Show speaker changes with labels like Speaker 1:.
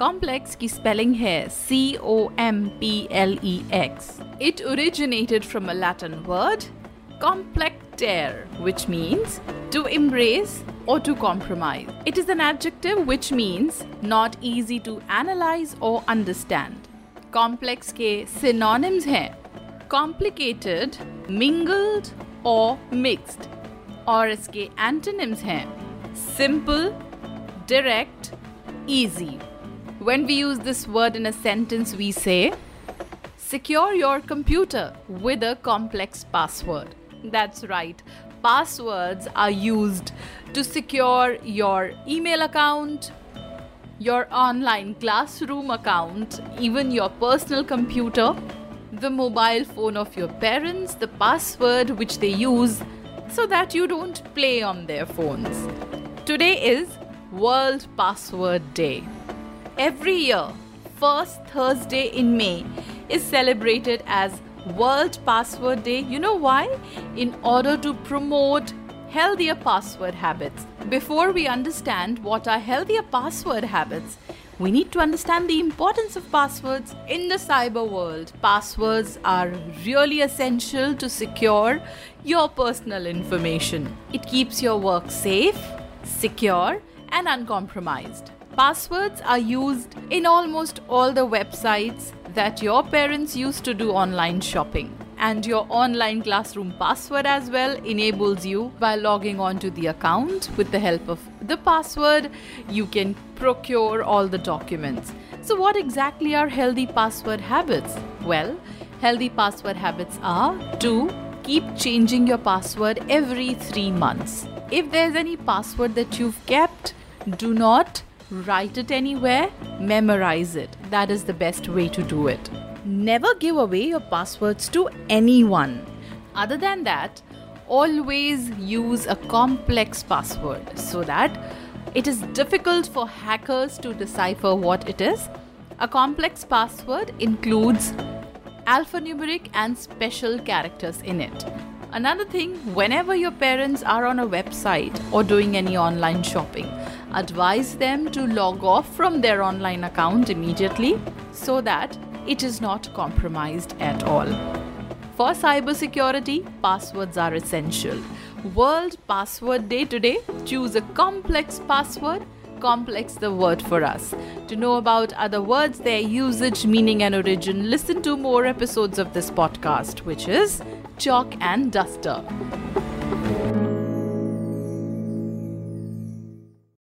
Speaker 1: Complex की spelling है C O M P L E X. It originated from a Latin word complectere, which means to embrace or to compromise. It is an adjective which means not easy to analyze or understand. Complex के synonyms हैं complicated, mingled or mixed. और इसके antonyms हैं simple direct, easy. When we use this word in a sentence, we say secure your computer with a complex password. That's right. Passwords are used to secure your email account, your online classroom account, even your personal computer, the mobile phone of your parents, the password which they use so that you don't play on their phones. Today is World Password Day. Every year, first Thursday in May is celebrated as World Password Day. You know why? In order to promote healthier password habits. Before we understand what are healthier password habits, we need to understand the importance of passwords. In the cyber world, passwords are really essential to secure your personal information. It keeps your work safe, secure, and uncompromised. Passwords are used in almost all the websites that your parents used to do online shopping. And your online classroom password as well enables you by logging on to the account with the help of the password, you can procure all the documents. So, what exactly are healthy password habits? Well, healthy password habits are to keep changing your password every three months. If there's any password that you've kept, do not write it anywhere, memorize it. That is the best way to do it. Never give away your passwords to anyone. Other than that, always use a complex password so that it is difficult for hackers to decipher what it is. A complex password includes alphanumeric and special characters in it. Another thing, whenever your parents are on a website or doing any online shopping, advise them to log off from their online account immediately so that it is not compromised at all. For cybersecurity, passwords are essential. World Password Day today. Choose a complex password. Complex the word for us. To know about other words, their usage, meaning, and origin, listen to more episodes of this podcast, which is chalk and duster.